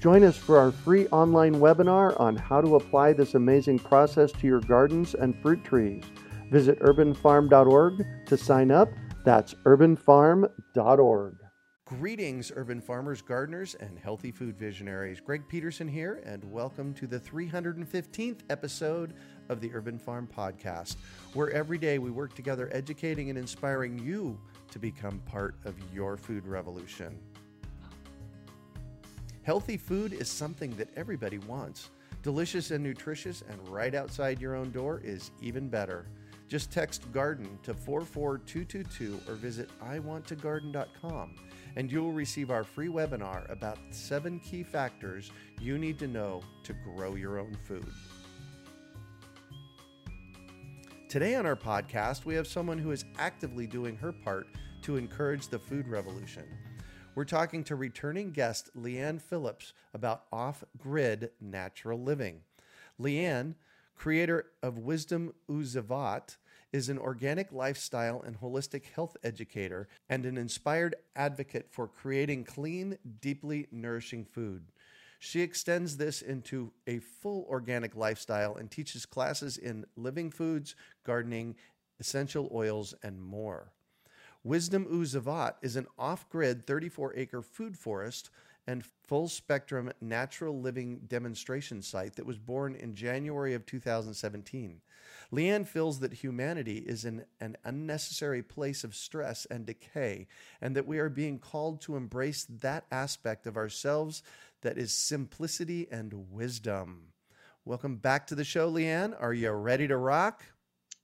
Join us for our free online webinar on how to apply this amazing process to your gardens and fruit trees. Visit urbanfarm.org to sign up. That's urbanfarm.org. Greetings, urban farmers, gardeners, and healthy food visionaries. Greg Peterson here, and welcome to the 315th episode of the Urban Farm Podcast, where every day we work together educating and inspiring you to become part of your food revolution. Healthy food is something that everybody wants. Delicious and nutritious, and right outside your own door is even better. Just text garden to 44222 or visit iwanttogarden.com and you'll receive our free webinar about seven key factors you need to know to grow your own food. Today on our podcast, we have someone who is actively doing her part to encourage the food revolution. We're talking to returning guest Leanne Phillips about off grid natural living. Leanne, creator of Wisdom ooh Zivaat, is an organic lifestyle and holistic health educator and an inspired advocate for creating clean, deeply nourishing food. She extends this into a full organic lifestyle and teaches classes in living foods, gardening, essential oils, and more. Wisdom ooh Zivaat is an off grid 34 acre food forest and full spectrum natural living demonstration site that was born in January of 2017. Leanne feels that humanity is in an unnecessary place of stress and decay, and that we are being called to embrace that aspect of ourselves that is simplicity and wisdom. Welcome back to the show, Leanne. Are you ready to rock?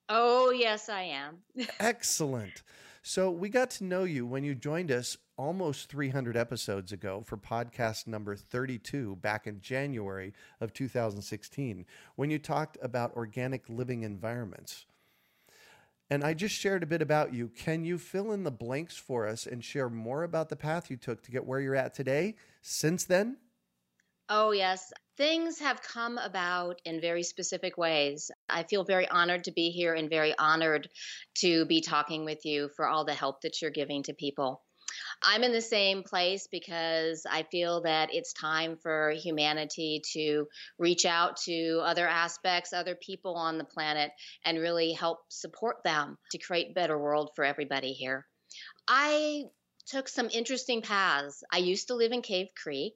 Oh, yes, I am. Excellent. So, we got to know you when you joined us almost 300 episodes ago for podcast number 32 back in January of 2016 when you talked about organic living environments. And I just shared a bit about you. Can you fill in the blanks for us and share more about the path you took to get where you're at today since then? Oh, yes. Things have come about in very specific ways. I feel very honored to be here and very honored to be talking with you for all the help that you're giving to people. I'm in the same place because I feel that it's time for humanity to reach out to other aspects, other people on the planet, and really help support them to create a better world for everybody here. I took some interesting paths. I used to live in Cave Creek.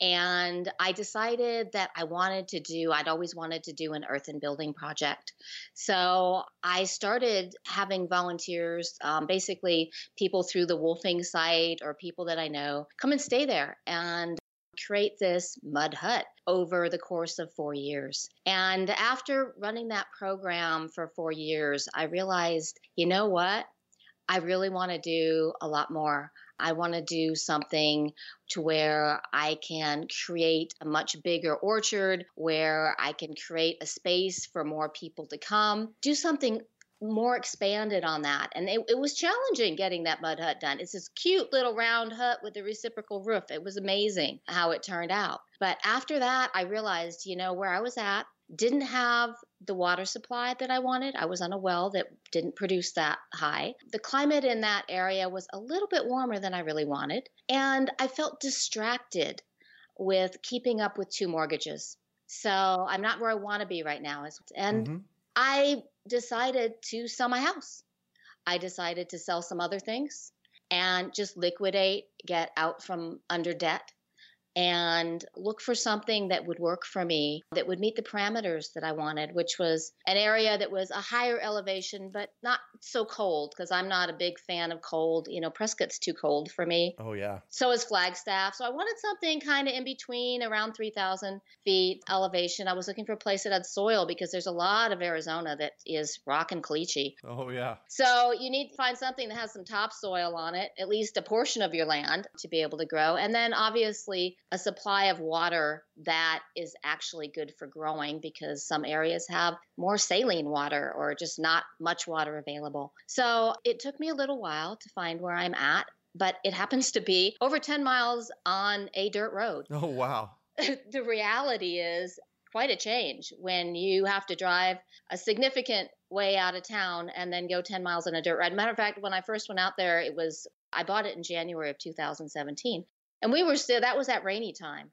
And I decided that I wanted to do, I'd always wanted to do an earthen building project. So I started having volunteers, um, basically people through the WWOOFing site or people that I know, come and stay there and create this mud hut over the course of four years. And after running that program for four years, I realized, you know what? I really want to do a lot more. I want to do something to where I can create a much bigger orchard, where I can create a space for more people to come, do something more expanded on that. And it, it was challenging getting that mud hut done. It's this cute little round hut with a reciprocal roof. It was amazing how it turned out. But after that, I realized, you know, where I was at, didn't have the water supply that I wanted. I was on a well that didn't produce that high. The climate in that area was a little bit warmer than I really wanted. And I felt distracted with keeping up with two mortgages. So I'm not where I want to be right now. And mm-hmm. I decided to sell my house. I decided to sell some other things and just liquidate, get out from under debt and look for something that would work for me that would meet the parameters that I wanted, which was an area that was a higher elevation, but not so cold because I'm not a big fan of cold. You know, Prescott's too cold for me. Oh, yeah. So is Flagstaff. So I wanted something kind of in between around 3,000 feet elevation. I was looking for a place that had soil because there's a lot of Arizona that is rock and caliche. Oh, yeah. So you need to find something that has some topsoil on it, at least a portion of your land to be able to grow. And then obviously a supply of water that is actually good for growing because some areas have more saline water or just not much water available. So it took me a little while to find where I'm at, but it happens to be over 10 miles on a dirt road. Oh, wow. the reality is quite a change when you have to drive a significant way out of town and then go 10 miles on a dirt road. Matter of fact, when I first went out there, it was, I bought it in January of 2017. And we were still, that was that rainy time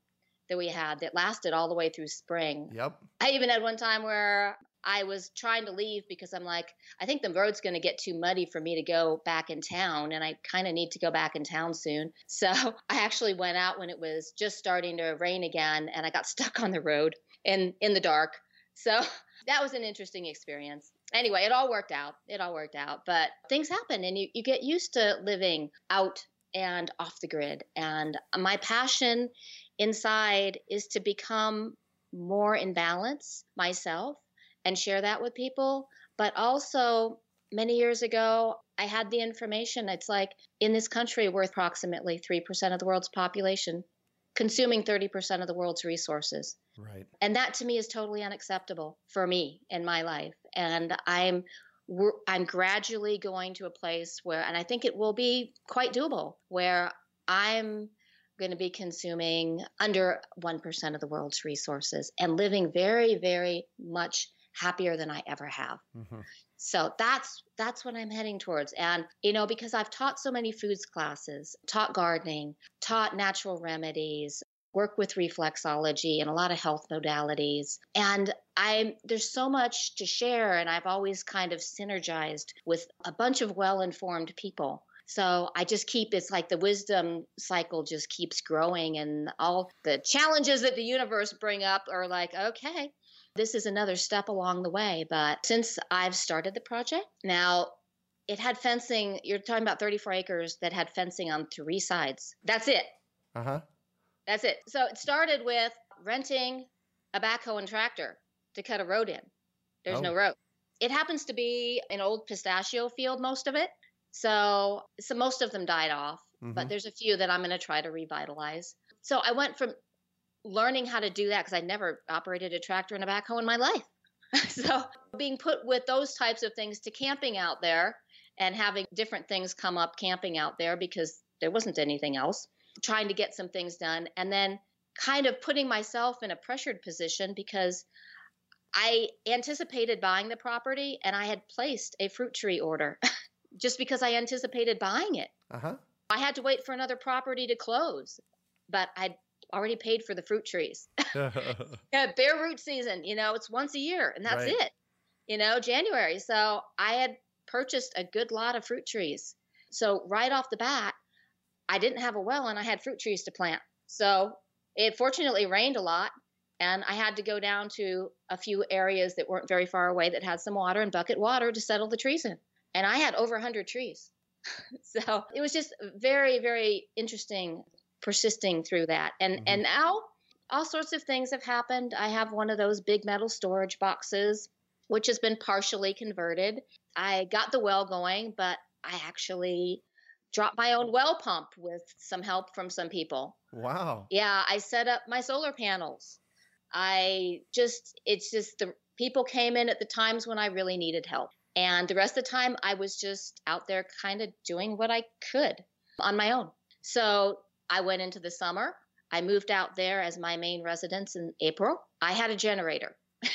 that we had that lasted all the way through spring. Yep. I even had one time where I was trying to leave because I'm like, I think the road's going to get too muddy for me to go back in town, and I kind of need to go back in town soon. So I actually went out when it was just starting to rain again, and I got stuck on the road in in the dark. So that was an interesting experience. Anyway, it all worked out. It all worked out, but things happen, and you you get used to living out and off the grid. And my passion inside is to become more in balance myself and share that with people. But also, many years ago, I had the information. It's like in this country, we're approximately 3% of the world's population, consuming 30% of the world's resources. Right. And that to me is totally unacceptable for me in my life. And I'm I'm gradually going to a place where, and I think it will be quite doable, where I'm going to be consuming under 1% of the world's resources and living very, very much happier than I ever have. Mm-hmm. So that's that's what I'm heading towards. And you know, because I've taught so many foods classes, taught gardening, taught natural remedies, work with reflexology and a lot of health modalities. And I there's so much to share and I've always kind of synergized with a bunch of well-informed people. So I just keep it's like the wisdom cycle just keeps growing and all the challenges that the universe bring up are like, okay, this is another step along the way. But since I've started the project, now it had fencing. You're talking about 34 acres that had fencing on three sides. That's it. Uh huh. That's it. So it started with renting a backhoe and tractor to cut a road in. There's oh. no road. It happens to be an old pistachio field, most of it. So, so most of them died off, mm-hmm. but there's a few that I'm going to try to revitalize. So I went from learning how to do that because I never operated a tractor and a backhoe in my life. so being put with those types of things to camping out there and having different things come up camping out there because there wasn't anything else, trying to get some things done, and then kind of putting myself in a pressured position because I anticipated buying the property and I had placed a fruit tree order just because I anticipated buying it. Uh-huh. I had to wait for another property to close, but I'd already paid for the fruit trees. yeah, bare root season, you know, it's once a year and that's right. it. You know, January. So I had purchased a good lot of fruit trees. So right off the bat, I didn't have a well and I had fruit trees to plant. So it fortunately rained a lot and I had to go down to a few areas that weren't very far away that had some water and bucket water to settle the trees in. And I had over 100 trees. so it was just very, very interesting persisting through that. And mm-hmm. and now all sorts of things have happened. I have one of those big metal storage boxes which has been partially converted. I got the well going, but I actually dropped my own oh. well pump with some help from some people. Wow. Yeah, I set up my solar panels. I just it's just the people came in at the times when I really needed help. And the rest of the time I was just out there kind of doing what I could on my own. So I went into the summer. I moved out there as my main residence in April. I had a generator.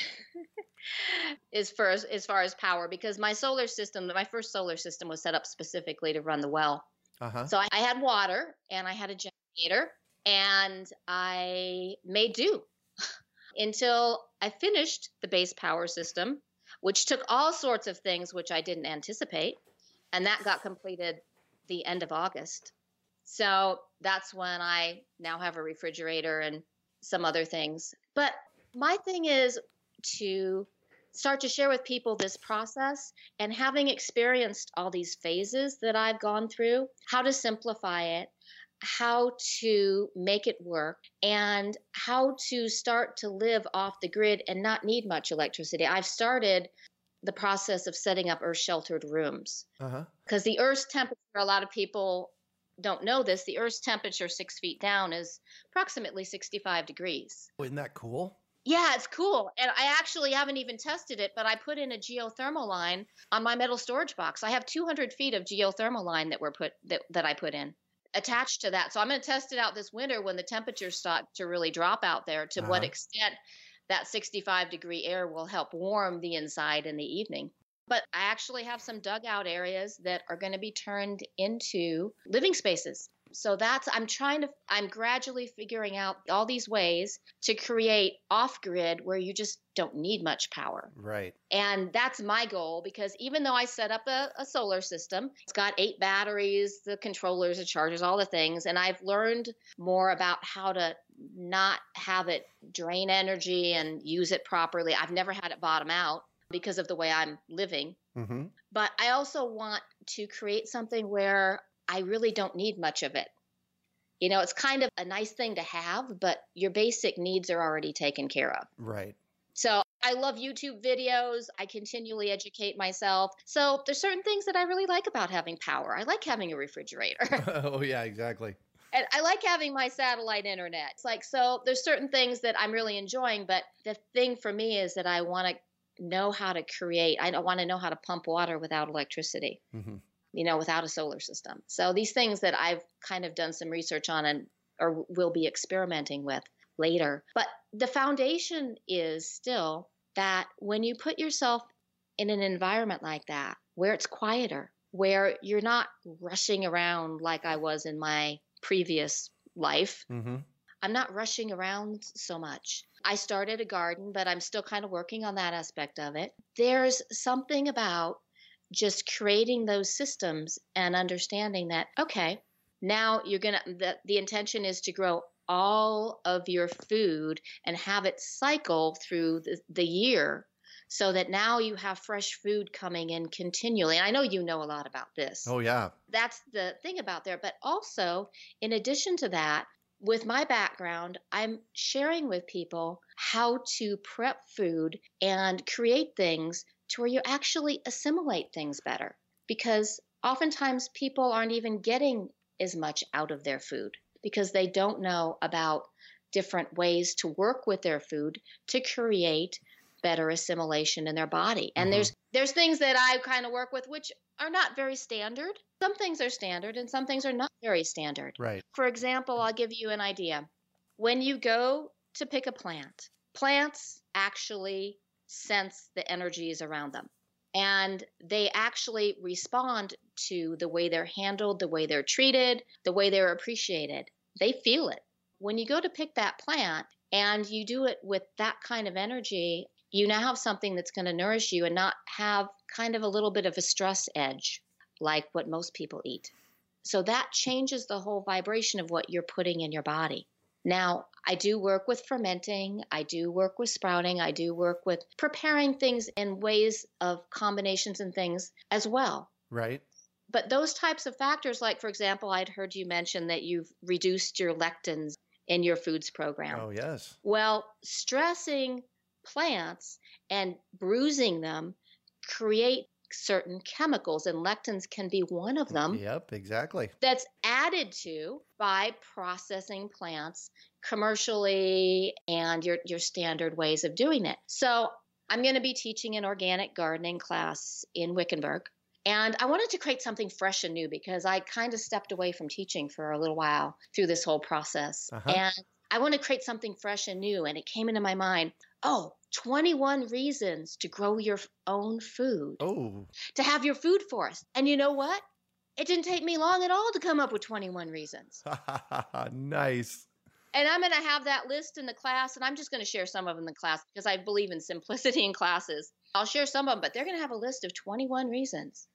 as far as, as far as power because my solar system my first solar system was set up specifically to run the well uh-huh. so I, I had water and i had a generator and i made do until i finished the base power system which took all sorts of things which i didn't anticipate and that got completed the end of august so that's when I now have a refrigerator and some other things. But my thing is to start to share with people this process and having experienced all these phases that I've gone through, how to simplify it, how to make it work, and how to start to live off the grid and not need much electricity. I've started the process of setting up earth sheltered rooms because uh-huh. the earth's temperature, a lot of people don't know this, the Earth's temperature six feet down is approximately 65 degrees. Isn't that cool? Yeah, it's cool. And I actually haven't even tested it, but I put in a geothermal line on my metal storage box. I have 200 feet of geothermal line that were put that, that I put in attached to that. So I'm going to test it out this winter when the temperatures start to really drop out there to uh-huh. what extent that 65 degree air will help warm the inside in the evening. But I actually have some dugout areas that are going to be turned into living spaces. So that's, I'm trying to, I'm gradually figuring out all these ways to create off grid where you just don't need much power. Right. And that's my goal because even though I set up a, a solar system, it's got eight batteries, the controllers, the chargers, all the things. And I've learned more about how to not have it drain energy and use it properly. I've never had it bottom out because of the way I'm living. Mm-hmm. But I also want to create something where I really don't need much of it. You know, it's kind of a nice thing to have, but your basic needs are already taken care of. Right. So I love YouTube videos. I continually educate myself. So there's certain things that I really like about having power. I like having a refrigerator. oh, yeah, exactly. And I like having my satellite internet. It's like, so there's certain things that I'm really enjoying, but the thing for me is that I want to know how to create. I want to know how to pump water without electricity, mm-hmm. You know, without a solar system. So these things that I've kind of done some research on and or will be experimenting with later. But the foundation is still that when you put yourself in an environment like that, where it's quieter, where you're not rushing around like I was in my previous life, mm-hmm. I'm not rushing around so much. I started a garden, but I'm still kind of working on that aspect of it. There's something about just creating those systems and understanding that, okay, now you're going to, the, the intention is to grow all of your food and have it cycle through the, the year so that now you have fresh food coming in continually. And I know you know a lot about this. Oh, yeah. That's the thing about there. But also, in addition to that, with my background, I'm sharing with people how to prep food and create things to where you actually assimilate things better. Because oftentimes people aren't even getting as much out of their food because they don't know about different ways to work with their food to create better assimilation in their body. And mm-hmm. there's there's things that I kind of work with which are not very standard. Some things are standard and some things are not very standard. Right. For example, I'll give you an idea. When you go to pick a plant, plants actually sense the energies around them. And they actually respond to the way they're handled, the way they're treated, the way they're appreciated. They feel it. When you go to pick that plant and you do it with that kind of energy, you now have something that's going to nourish you and not have kind of a little bit of a stress edge like what most people eat. So that changes the whole vibration of what you're putting in your body. Now, I do work with fermenting, I do work with sprouting, I do work with preparing things in ways of combinations and things as well. Right. But those types of factors, like for example, I'd heard you mention that you've reduced your lectins in your foods program. Oh, yes. Well, stressing plants and bruising them create certain chemicals, and lectins can be one of them. Yep, exactly. That's added to by processing plants commercially and your, your standard ways of doing it. So, I'm going to be teaching an organic gardening class in Wickenburg. And I wanted to create something fresh and new because I kind of stepped away from teaching for a little while through this whole process. Uh-huh. And I want to create something fresh and new. And it came into my mind oh, 21 reasons to grow your own food. Oh. To have your food forest. And you know what? It didn't take me long at all to come up with 21 reasons. nice. And I'm going to have that list in the class, and I'm just going to share some of them in the class because I believe in simplicity in classes. I'll share some of them, but they're going to have a list of 21 reasons.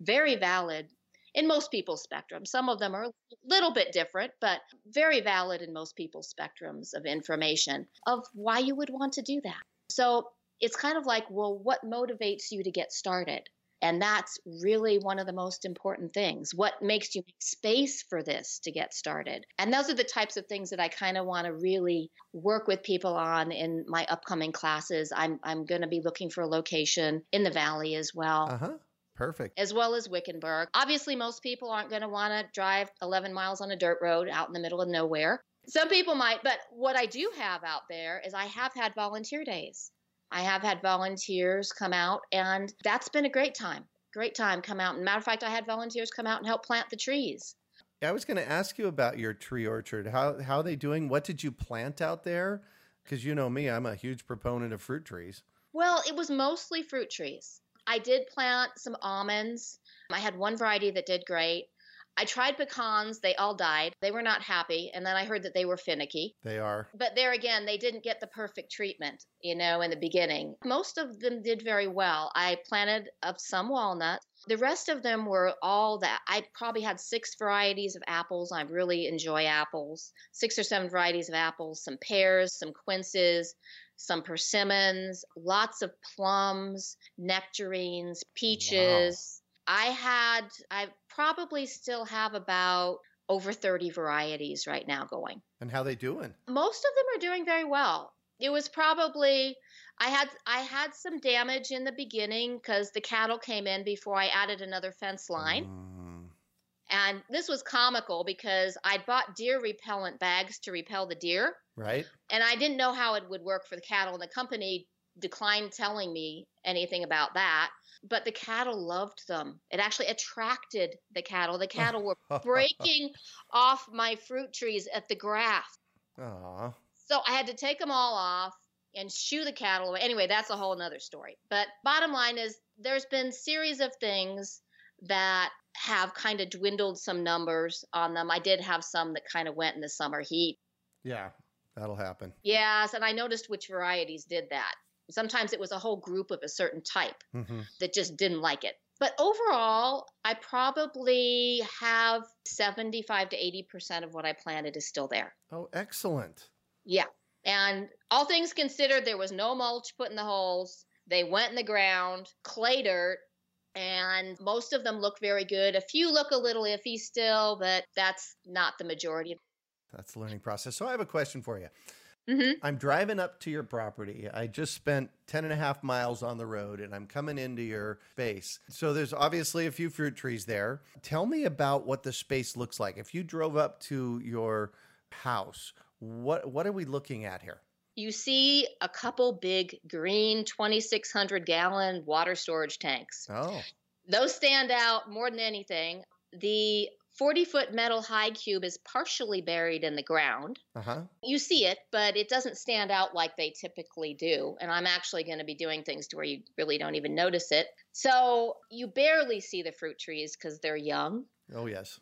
Very valid in most people's spectrum. Some of them are a little bit different, but very valid in most people's spectrums of information of why you would want to do that. So it's kind of like, well, what motivates you to get started? And that's really one of the most important things. What makes you make space for this to get started? And those are the types of things that I kind of want to really work with people on in my upcoming classes. I'm, I'm going to be looking for a location in the valley as well. Uh-huh Perfect. as well as Wickenburg. Obviously, most people aren't going to want to drive 11 miles on a dirt road out in the middle of nowhere. Some people might, but what I do have out there is I have had volunteer days. I have had volunteers come out, and that's been a great time. Great time come out. And matter of fact, I had volunteers come out and help plant the trees. I was going to ask you about your tree orchard. How how are they doing? What did you plant out there? Because you know me, I'm a huge proponent of fruit trees. Well, it was mostly fruit trees. I did plant some almonds. I had one variety that did great. I tried pecans, they all died. They were not happy. And then I heard that they were finicky. They are. But there again, they didn't get the perfect treatment, you know, in the beginning. Most of them did very well. I planted up some walnuts. The rest of them were all that. I probably had six varieties of apples. I really enjoy apples. Six or seven varieties of apples, some pears, some quinces, some persimmons, lots of plums, nectarines, peaches. I had, I probably still have about over 30 varieties right now going. And how they doing? Most of them are doing very well. It was probably I had I had some damage in the beginning because the cattle came in before I added another fence line. Mm, And this was comical because I bought deer repellent bags to repel the deer, right? and I didn't know how it would work for the cattle. And the company declined telling me anything about that. But the cattle loved them. It actually attracted the cattle. The cattle were breaking off my fruit trees at the graft. Aw. So I had to take them all off and shoo the cattle away. Anyway, that's a whole nother story. But bottom line is there's been series of things that have kind of dwindled some numbers on them. I did have some that kind of went in the summer heat. Yeah, that'll happen. Yes, and I noticed which varieties did that. Sometimes it was a whole group of a certain type hmm that just didn't like it. But overall, I probably have 75 to 80% of what I planted is still there. Oh, excellent. Yeah. And all things considered, there was no mulch put in the holes. They went in the ground, clay dirt, and most of them look very good. A few look a little iffy still, but that's not the majority. That's the learning process. So I have a question for you. hmm I'm driving up to your property. I just spent 10 and a half miles on the road and I'm coming into your space. So there's obviously a few fruit trees there. Tell me about what the space looks like. If you drove up to your house, what what are we looking at here? You see a couple big green 2,600 gallon water storage tanks. Oh, Those stand out more than anything. The 40 foot metal high cube is partially buried in the ground. uh-huh. You see it, but it doesn't stand out like they typically do. And I'm actually going to be doing things to where you really don't even notice it. So you barely see the fruit trees because they're young. Oh, yes.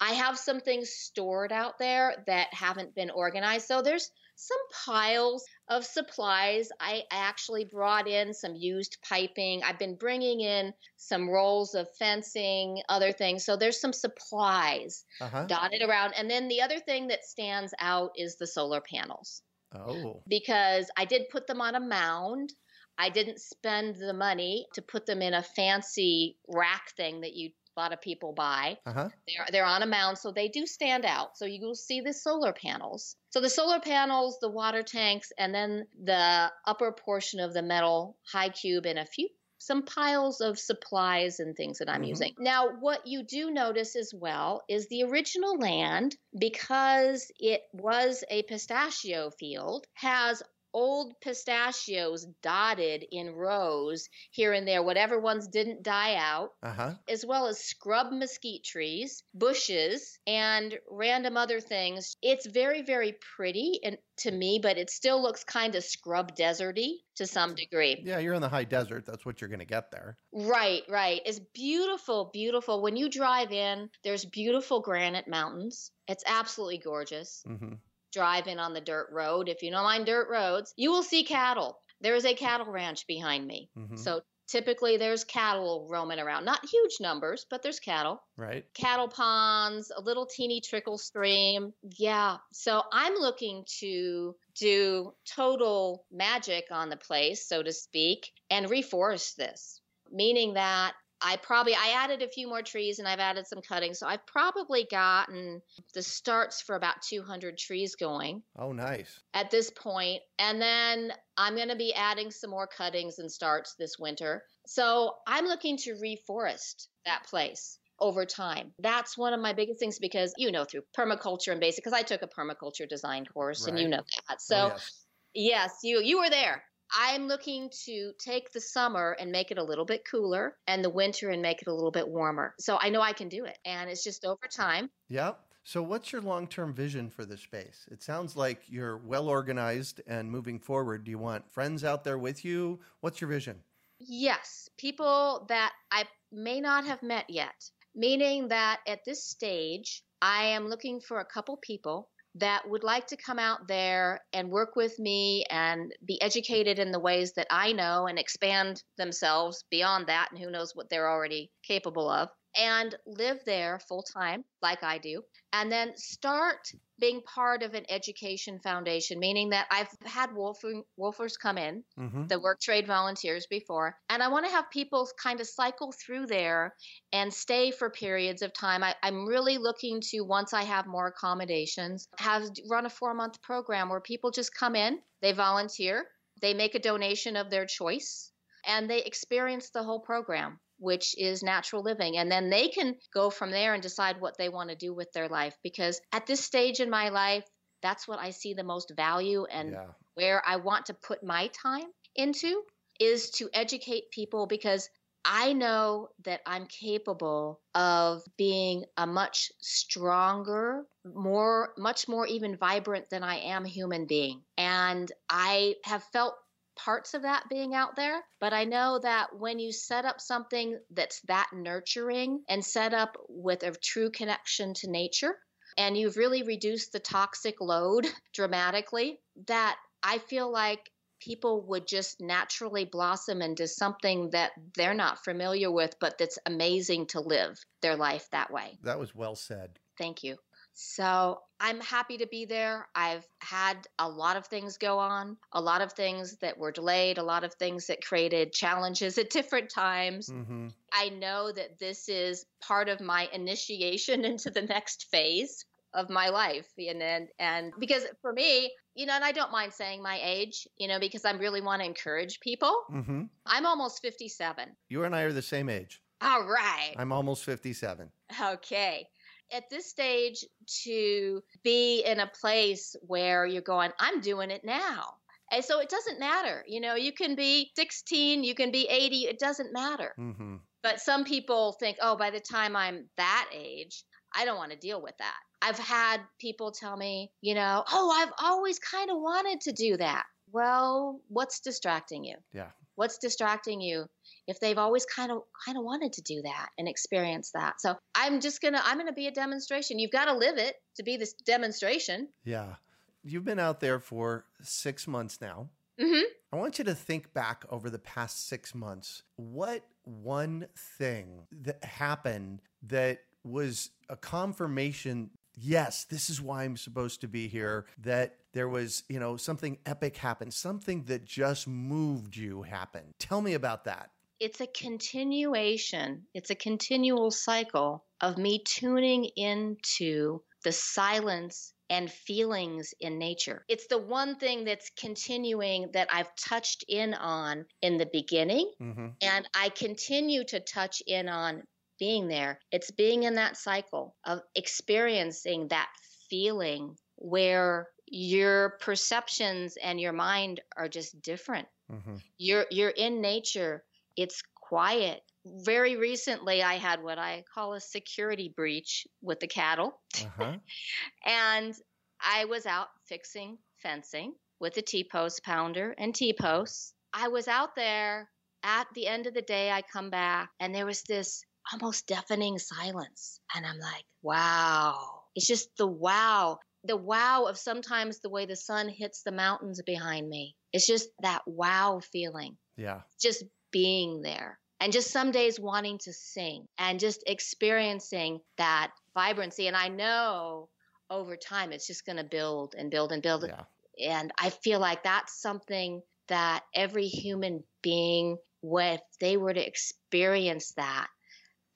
I have some things stored out there that haven't been organized. So there's some piles of supplies. I actually brought in some used piping. I've been bringing in some rolls of fencing, other things. So there's some supplies Uh-huh. dotted around. And then the other thing that stands out is the solar panels Oh. because I did put them on a mound. I didn't spend the money to put them in a fancy rack thing that you a lot of people buy. Uh-huh. They're they're on a mound, so they do stand out. So you will see the solar panels. So the solar panels, the water tanks, and then the upper portion of the metal high cube and a few some piles of supplies and things that I'm Mhm. using. Now, what you do notice as well is the original land, because it was a pistachio field, has old pistachios dotted in rows here and there, whatever ones didn't die out Uh-huh. as well as scrub mesquite trees, bushes, and random other things. It's very, very pretty and to me, but it still looks kind of scrub deserty to some degree. Yeah, you're in the high desert. That's what you're going to get there. Right, right. It's beautiful, beautiful. When you drive in, there's beautiful granite mountains. It's absolutely gorgeous. Mm-hmm. Drive in on the dirt road. If you don't mind dirt roads, you will see cattle. There is a cattle ranch behind me. Mm-hmm. So typically there's cattle roaming around. Not huge numbers, but there's cattle. right. cattle ponds, a little teeny trickle stream. Yeah. So I'm looking to do total magic on the place, so to speak, and reforest this, meaning that I probably I added a few more trees and I've added some cuttings. So I've probably gotten the starts for about 200 trees going. Oh, nice. At this point, and then I'm going to be adding some more cuttings and starts this winter. So I'm looking to reforest that place over time. That's one of my biggest things because you know through permaculture and basic because I took a permaculture design course right. and you know that. Oh, so oh, yes. yes, you you were there. I'm looking to take the summer and make it a little bit cooler and the winter and make it a little bit warmer. So I know I can do it. And it's just over time. Yep. So, what's your long term vision for this space? It sounds like you're well organized and moving forward. Do you want friends out there with you? What's your vision? Yes, people that I may not have met yet, meaning that at this stage, I am looking for a couple people that would like to come out there and work with me and be educated in the ways that I know and expand themselves beyond that, and who knows what they're already capable of and live there full time, like I do, and then start being part of an education foundation, meaning that I've had WWOOFer, WWOOFers come in, mm-hmm. the work trade volunteers before, and I want to have people kind of cycle through there and stay for periods of time. I, am really looking to, once I have more accommodations, have run a four month program where people just come in, they volunteer, they make a donation of their choice, and they experience the whole program which is natural living. And then they can go from there and decide what they want to do with their life. Because at this stage in my life, that's what I see the most value and yeah. where I want to put my time into is to educate people because I know that I'm capable of being a much stronger, more, much more even vibrant than I am human being. And I have felt parts of that being out there. But I know that when you set up something that's that nurturing and set up with a true connection to nature, and you've really reduced the toxic load dramatically, that I feel like people would just naturally blossom into something that they're not familiar with, but that's amazing to live their life that way. That was well said. Thank you. So I'm happy to be there. I've had a lot of things go on, a lot of things that were delayed, a lot of things that created challenges at different times. Mm-hmm. I know that this is part of my initiation into the next phase of my life and, and and because for me you know and i don't mind saying my age you know because i really want to encourage people mm-hmm. i'm almost 57 you and i are the same age all right i'm almost 57 okay at this stage to be in a place where you're going, I'm doing it now. And so it doesn't matter. You know, you can be 16, you can be 80, it doesn't matter. Mm-hmm. But some people think, oh, by the time I'm that age, I don't want to deal with that. I've had people tell me, you know, oh, I've always kind of wanted to do that. Well, what's distracting you? Yeah. What's distracting you if they've always kind of kind of wanted to do that and experience that. So I'm just gonna I'm gonna be a demonstration. You've got to live it to be this demonstration. Yeah, you've been out there for six months now. Mm-hmm. I want you to think back over the past six months. What one thing that happened that was a confirmation yes, this is why I'm supposed to be here, that there was, you know, something epic happened, something that just moved you happened. Tell me about that it's a continuation, it's a continual cycle of me tuning into the silence and feelings in nature. It's the one thing that's continuing that I've touched in on in the beginning, mm-hmm. and I continue to touch in on being there. It's being in that cycle of experiencing that feeling where your perceptions and your mind are just different. Mm-hmm. You're you're in nature it's quiet. Very recently, I had what I call a security breach with the cattle. Uh-huh. and I was out fixing fencing with a T post pounder and T posts. I was out there. At the end of the day, I come back and there was this almost deafening silence. And I'm like, wow. It's just the wow. The wow of sometimes the way the sun hits the mountains behind me. It's just that wow feeling. Yeah. Just being there and just some days wanting to sing and just experiencing that vibrancy. And I know over time it's just going to build and build and build. Yeah. And I feel like that's something that every human being if they were to experience that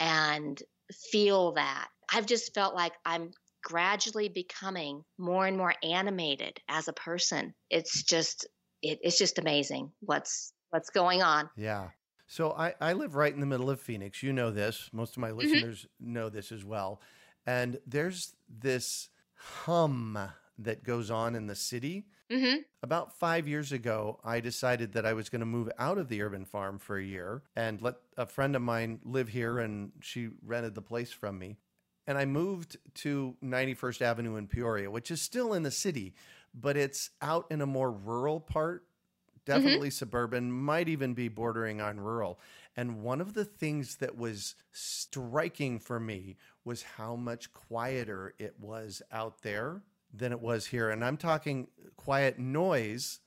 and feel that. I've just felt like I'm gradually becoming more and more animated as a person. It's just it, it's just amazing what's what's going on. Yeah. So I, I live right in the middle of Phoenix. You know this. Most of my listeners mm-hmm. know this as well. And there's this hum that goes on in the city. Mm-hmm. About five years ago, I decided that I was going to move out of the urban farm for a year and let a friend of mine live here, and she rented the place from me. And I moved to 91st Avenue in Peoria, which is still in the city, but it's out in a more rural part, definitely mm-hmm. suburban, might even be bordering on rural. And one of the things that was striking for me was how much quieter it was out there than it was here. And I'm talking quiet noise,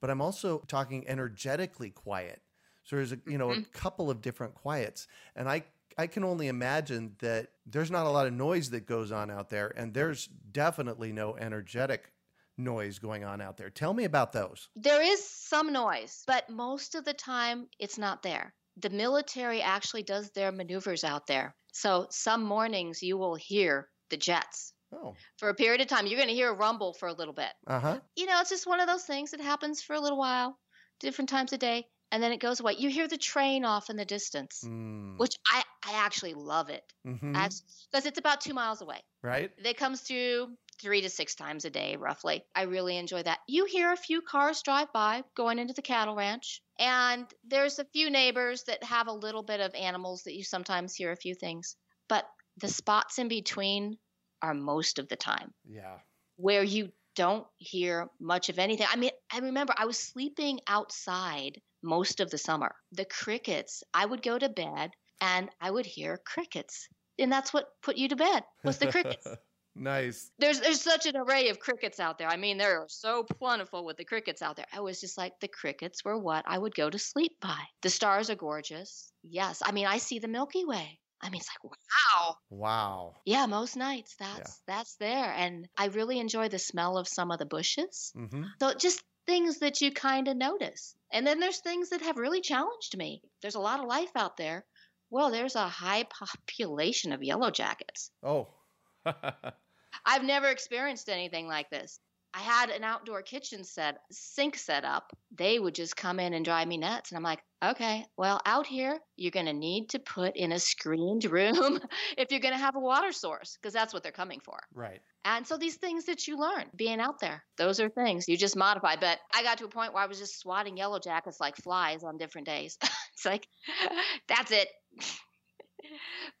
but I'm also talking energetically quiet. So there's a you know mm-hmm. a couple of different quiets, and I I can only imagine that there's not a lot of noise that goes on out there, and there's definitely no energetic noise going on out there. Tell me about those. There is some noise, but most of the time it's not there. The military actually does their maneuvers out there. So some mornings you will hear the jets. Oh. For a period of time, you're going to hear a rumble for a little bit. Uh huh. You know, it's just one of those things that happens for a little while, different times of day, and then it goes away. You hear the train off in the distance, mm. which I, I actually love it because mm-hmm. it's about two miles away. Right. It comes through three to six times a day, roughly. I really enjoy that. You hear a few cars drive by going into the cattle ranch, and there's a few neighbors that have a little bit of animals that you sometimes hear a few things. But the spots in between are most of the time. Yeah. Where you don't hear much of anything. I mean, I remember I was sleeping outside most of the summer. The crickets, I would go to bed and I would hear crickets. And that's what put you to bed was the crickets. Nice. There's there's such an array of crickets out there. I mean, they're so plentiful with the crickets out there. I was just like, the crickets were what I would go to sleep by. The stars are gorgeous. Yes. I mean, I see the Milky Way. I mean, it's like wow. Wow. Yeah, most nights that's yeah. that's there, and I really enjoy the smell of some of the bushes. Mm-hmm. So just things that you kind of notice, and then there's things that have really challenged me. There's a lot of life out there. Well, there's a high population of yellow jackets. Oh. I've never experienced anything like this. I had an outdoor kitchen set, sink set up. They would just come in and drive me nuts. And I'm like, okay, well, out here, you're going to need to put in a screened room if you're going to have a water source, because that's what they're coming for. Right. And so these things that you learn being out there, those are things you just modify. But I got to a point where I was just swatting yellow jackets like flies on different days. it's like, that's it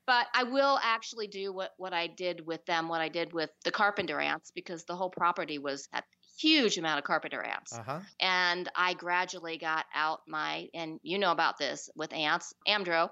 but I will actually do what, what I did with them, what I did with the carpenter ants, because the whole property was a huge amount of carpenter ants. Uh-huh. And I gradually got out my, and you know about this with ants, Amdro.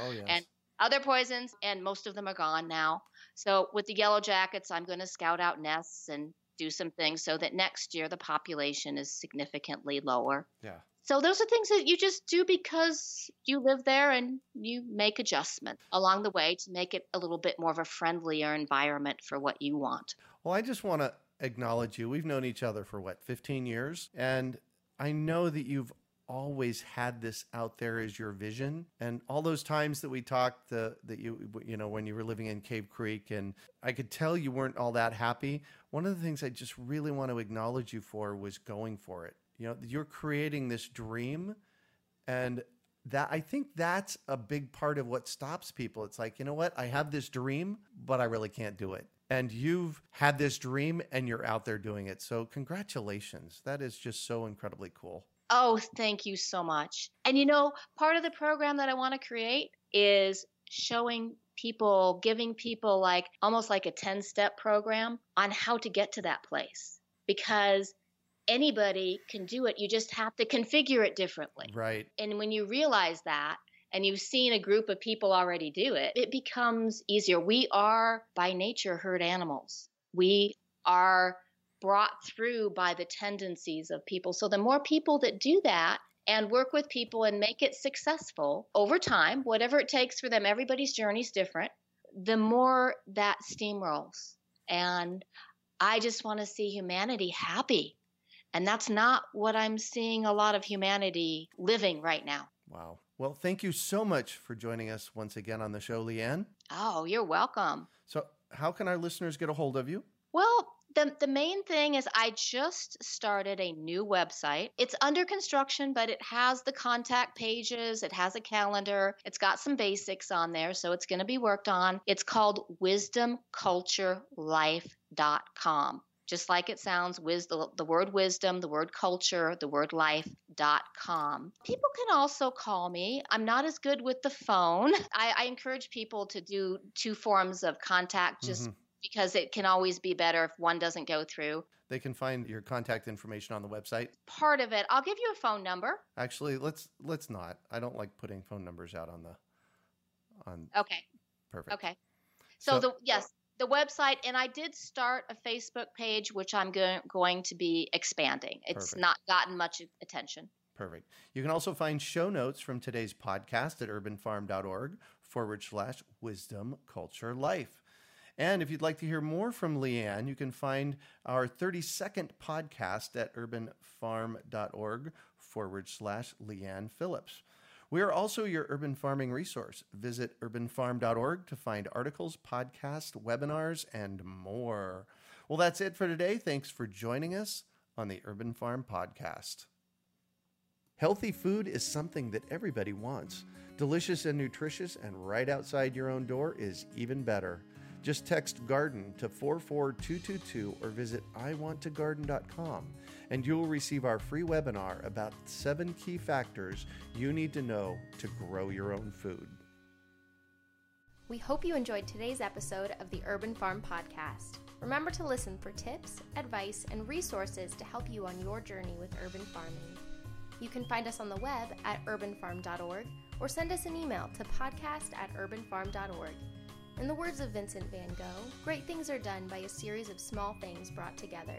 Oh, yes. and other poisons, and most of them are gone now. So with the yellow jackets, I'm going to scout out nests and do some things so that next year the population is significantly lower. Yeah. So those are things that you just do because you live there and you make adjustments along the way to make it a little bit more of a friendlier environment for what you want. Well, I just want to acknowledge you. We've known each other for what, 15 years? And I know that you've always had this out there as your vision and all those times that we talked that you you know when you were living in cave creek and i could tell you weren't all that happy one of the things i just really want to acknowledge you for was going for it you know, you're creating this dream and that I think that's a big part of what stops people. It's like, you know what? I have this dream, but I really can't do it. And you've had this dream and you're out there doing it. So, congratulations. That is just so incredibly cool. Oh, thank you so much. And you know, part of the program that I want to create is showing people, giving people like almost like a 10 step program on how to get to that place. Because anybody can do it. You just have to configure it differently. Right. And when you realize that, and you've seen a group of people already do it, it becomes easier. We are by nature herd animals. We are brought through by the tendencies of people. So the more people that do that and work with people and make it successful over time, whatever it takes for them, everybody's journey is different, the more that steamrolls. And I just want to see humanity happy and that's not what I'm seeing a lot of humanity living right now. Wow. Well, thank you so much for joining us once again on the show, Leanne. Oh, you're welcome. So, how can our listeners get a hold of you? Well, the, the main thing is I just started a new website. It's under construction, but it has the contact pages, it has a calendar, it's got some basics on there, so it's going to be worked on. It's called wisdomculturelife.com. Just like it sounds, wis- the, the word wisdom, the word culture, the word life.com. People can also call me. I'm not as good with the phone. I, I encourage people to do two forms of contact just Mhm. because it can always be better if one doesn't go through. They can find your contact information on the website. Part of it, I'll give you a phone number. Actually, let's let's not. I don't like putting phone numbers out on the on Okay. perfect. Okay. So, the yes, the website, and I did start a Facebook page, which I'm go- going to be expanding. It's Perfect. not gotten much attention. Perfect. You can also find show notes from today's podcast at urbanfarm.org forward slash wisdom culture life. And if you'd like to hear more from Leanne, you can find our 30 second podcast at urbanfarm.org forward slash Leanne Phillips. We are also your urban farming resource. Visit urbanfarm.org to find articles, podcasts, webinars, and more. Well, that's it for today. Thanks for joining us on the Urban Farm Podcast. Healthy food is something that everybody wants. Delicious and nutritious, and right outside your own door is even better. Just text garden to 44222 or visit iwanttogarden.com and you will receive our free webinar about seven key factors you need to know to grow your own food. We hope you enjoyed today's episode of the Urban Farm Podcast. Remember to listen for tips, advice, and resources to help you on your journey with urban farming. You can find us on the web at urbanfarm.org or send us an email to podcast at urbanfarm.org. In the words of Vincent van Gogh, great things are done by a series of small things brought together.